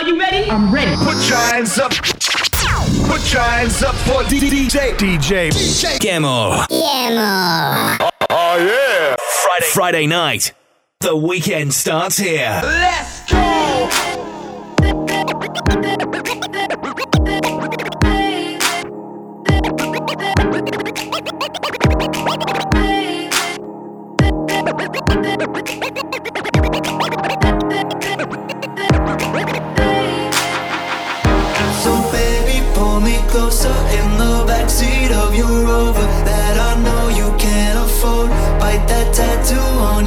Are you ready? I'm ready. Put your hands up. Put your hands up for DJ. DJ. DJ. Gemo. Gemo. Oh, yeah. Friday. Friday night. The weekend starts here. Let's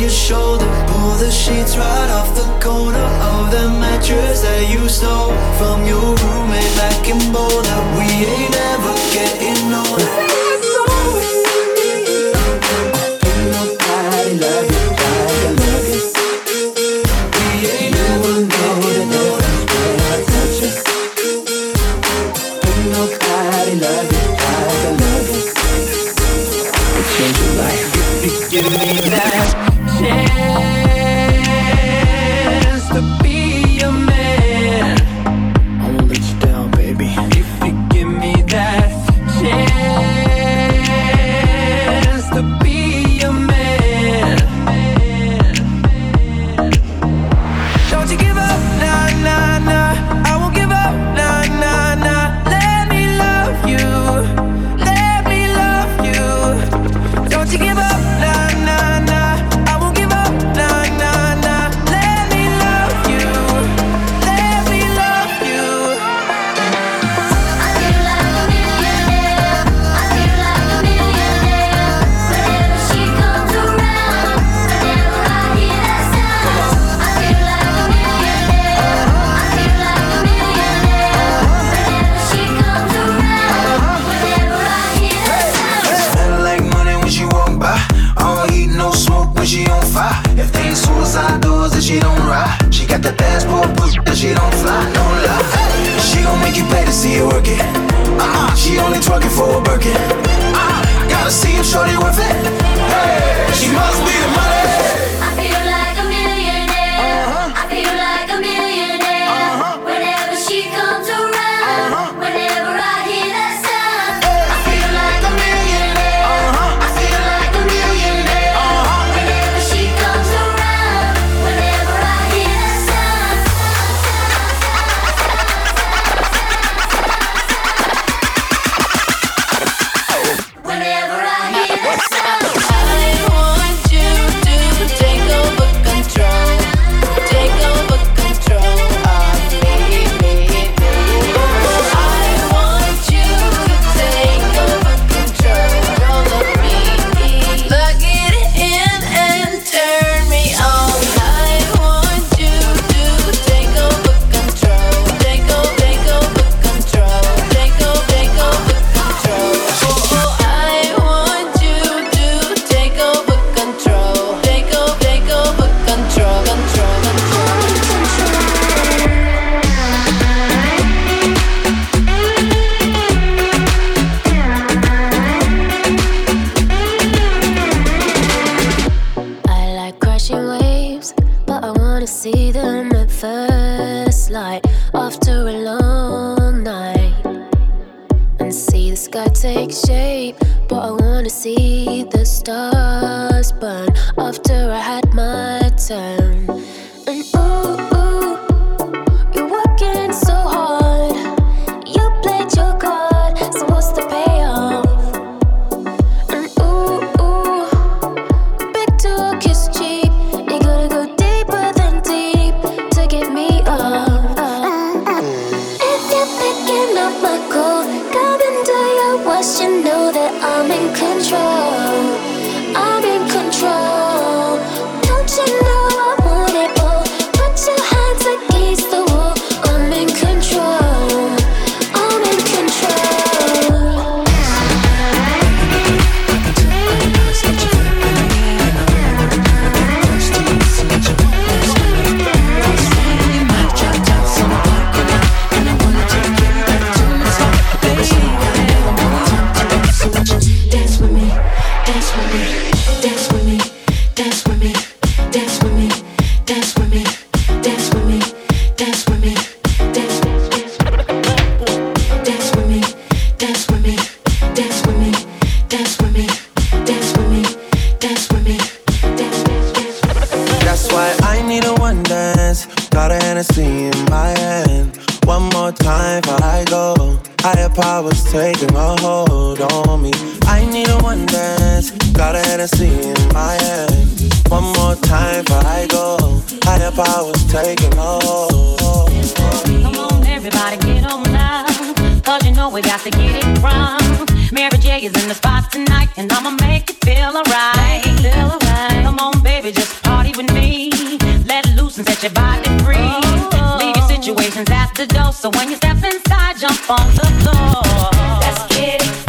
your shoulder. Pull the sheets right off the corner of the mattress that you stole from your roommate back in Boulder. We ain't way to see you work it. Uh-uh, she only twerking for a Birkin. Uh-uh, gotta see if shorty worth it. Hey, she must be the money. wanna see them at first light after a long night and see the sky take shape. But I wanna see the stars burn after I had my turn. And ooh, you're working so hard. You played your card, so what's the payoff? And ooh, kiss Hennessy in my hand. One more time before I go. Higher powers taking a hold on me. I need a one dance. Got a Hennessy in my hand. One more time before I go. Higher powers taking a hold. Come on, everybody, get on now. Cause you know we got to get it wrong. Mary J is in the spot tonight, and I'ma make you feel alright. Feel alright. Come on, baby, just party with me. Let loose and set your body free. Leave your situations at the door, so when you step inside, jump on the floor. Let's get it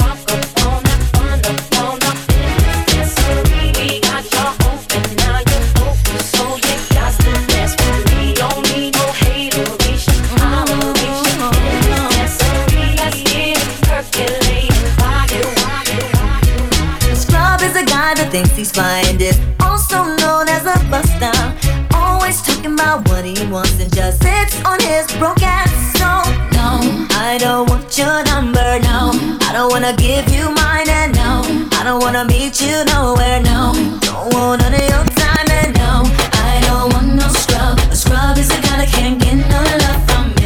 thinks he's flying is also known as a buster. Talking about what he wants and just sits on his broke ass. No, I don't want your number. No, I don't wanna give you mine. And no, I don't wanna meet you nowhere. No, don't want none of your time. And no, I don't want no scrub. A scrub is a guy that can't get no love from me.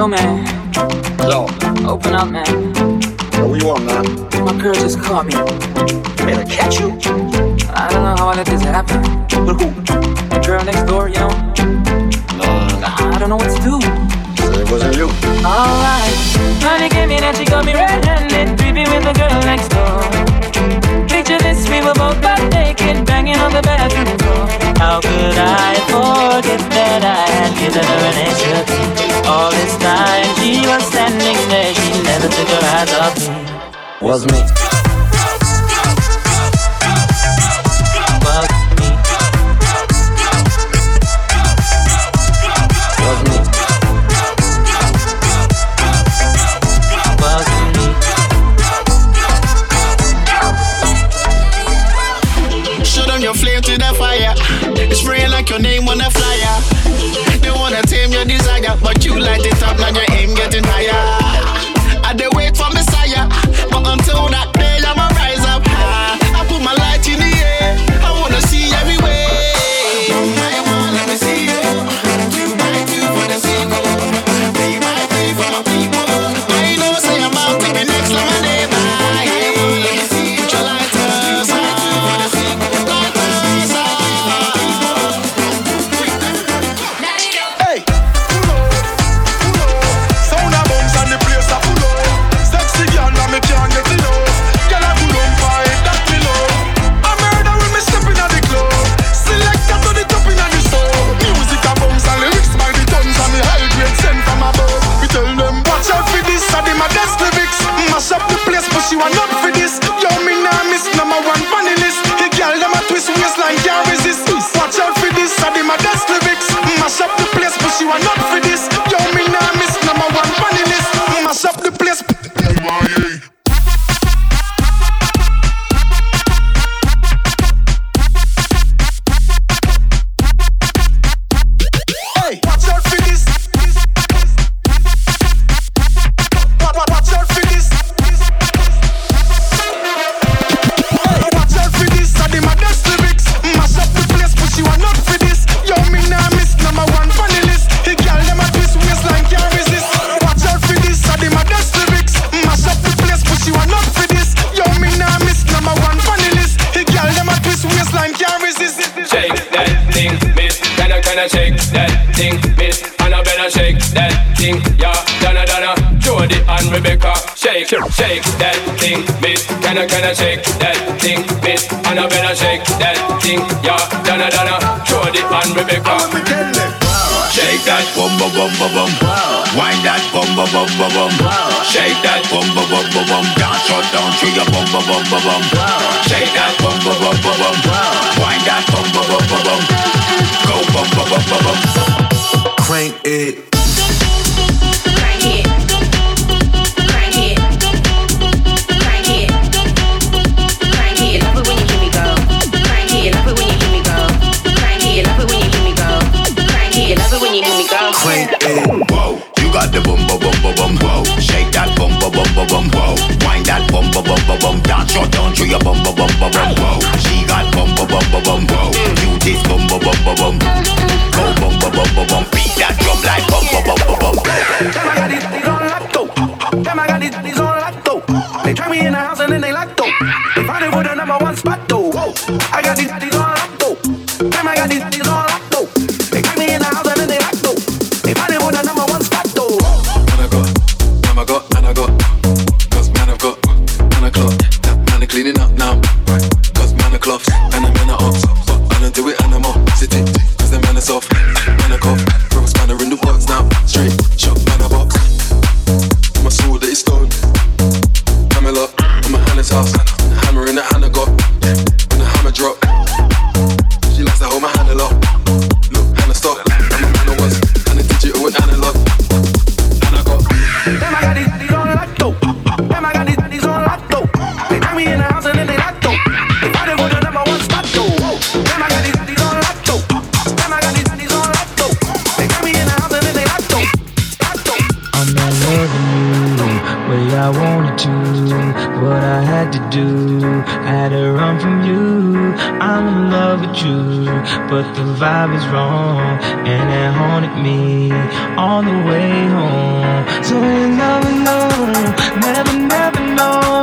Yo, man. Yo, Open up, man. what you want, man? My girl just caught me. Made her catch you? I don't know how I let this happen. But who? The girl next door, you know. Nah, I don't know what to do. so it wasn't you. Alright. Honey came in and she got me red-handed, creepy with the girl next door. Picture this, we were both butt naked, banging on the bathroom floor. How could I forget that I had given her an extra? All this time she was standing there, she never took her eyes off me. Was me. Shake, that thing, Miss. Can I can I shake that thing, Miss Annabella shake that thing, yeah. Donna Donna, Jody and Rebecca. Shake that bum bum bum bum bum. Wind that bum bum bum bum bum. Shake that bum bum bum bum bum. Dance shut down to your bum bum bum bum bum. Shake that bum bum bum bum bum. Wind that bum bum bum bum bum. Go bum bum bum bum bum. Crank it. Bum bum. Dance shut down to your bum bum bum bum bum. Whoa, she got bum bum bum bum bum. Whoa, you this bum bum bum bum bum. Go bum bum bum bum bum. Beat that drum like bum bum bum bum bum. Damn, I got these things on lock Damn, I got these things on lock They trap me in the house and then they lock They it for the number one spot though. I got these things on lock Damn, I got these things on lock on I wanted to. What I had to do, I had to run from you. I'm in love with you, but the vibe is wrong, and it haunted me on the way home. So you never know, never, never know,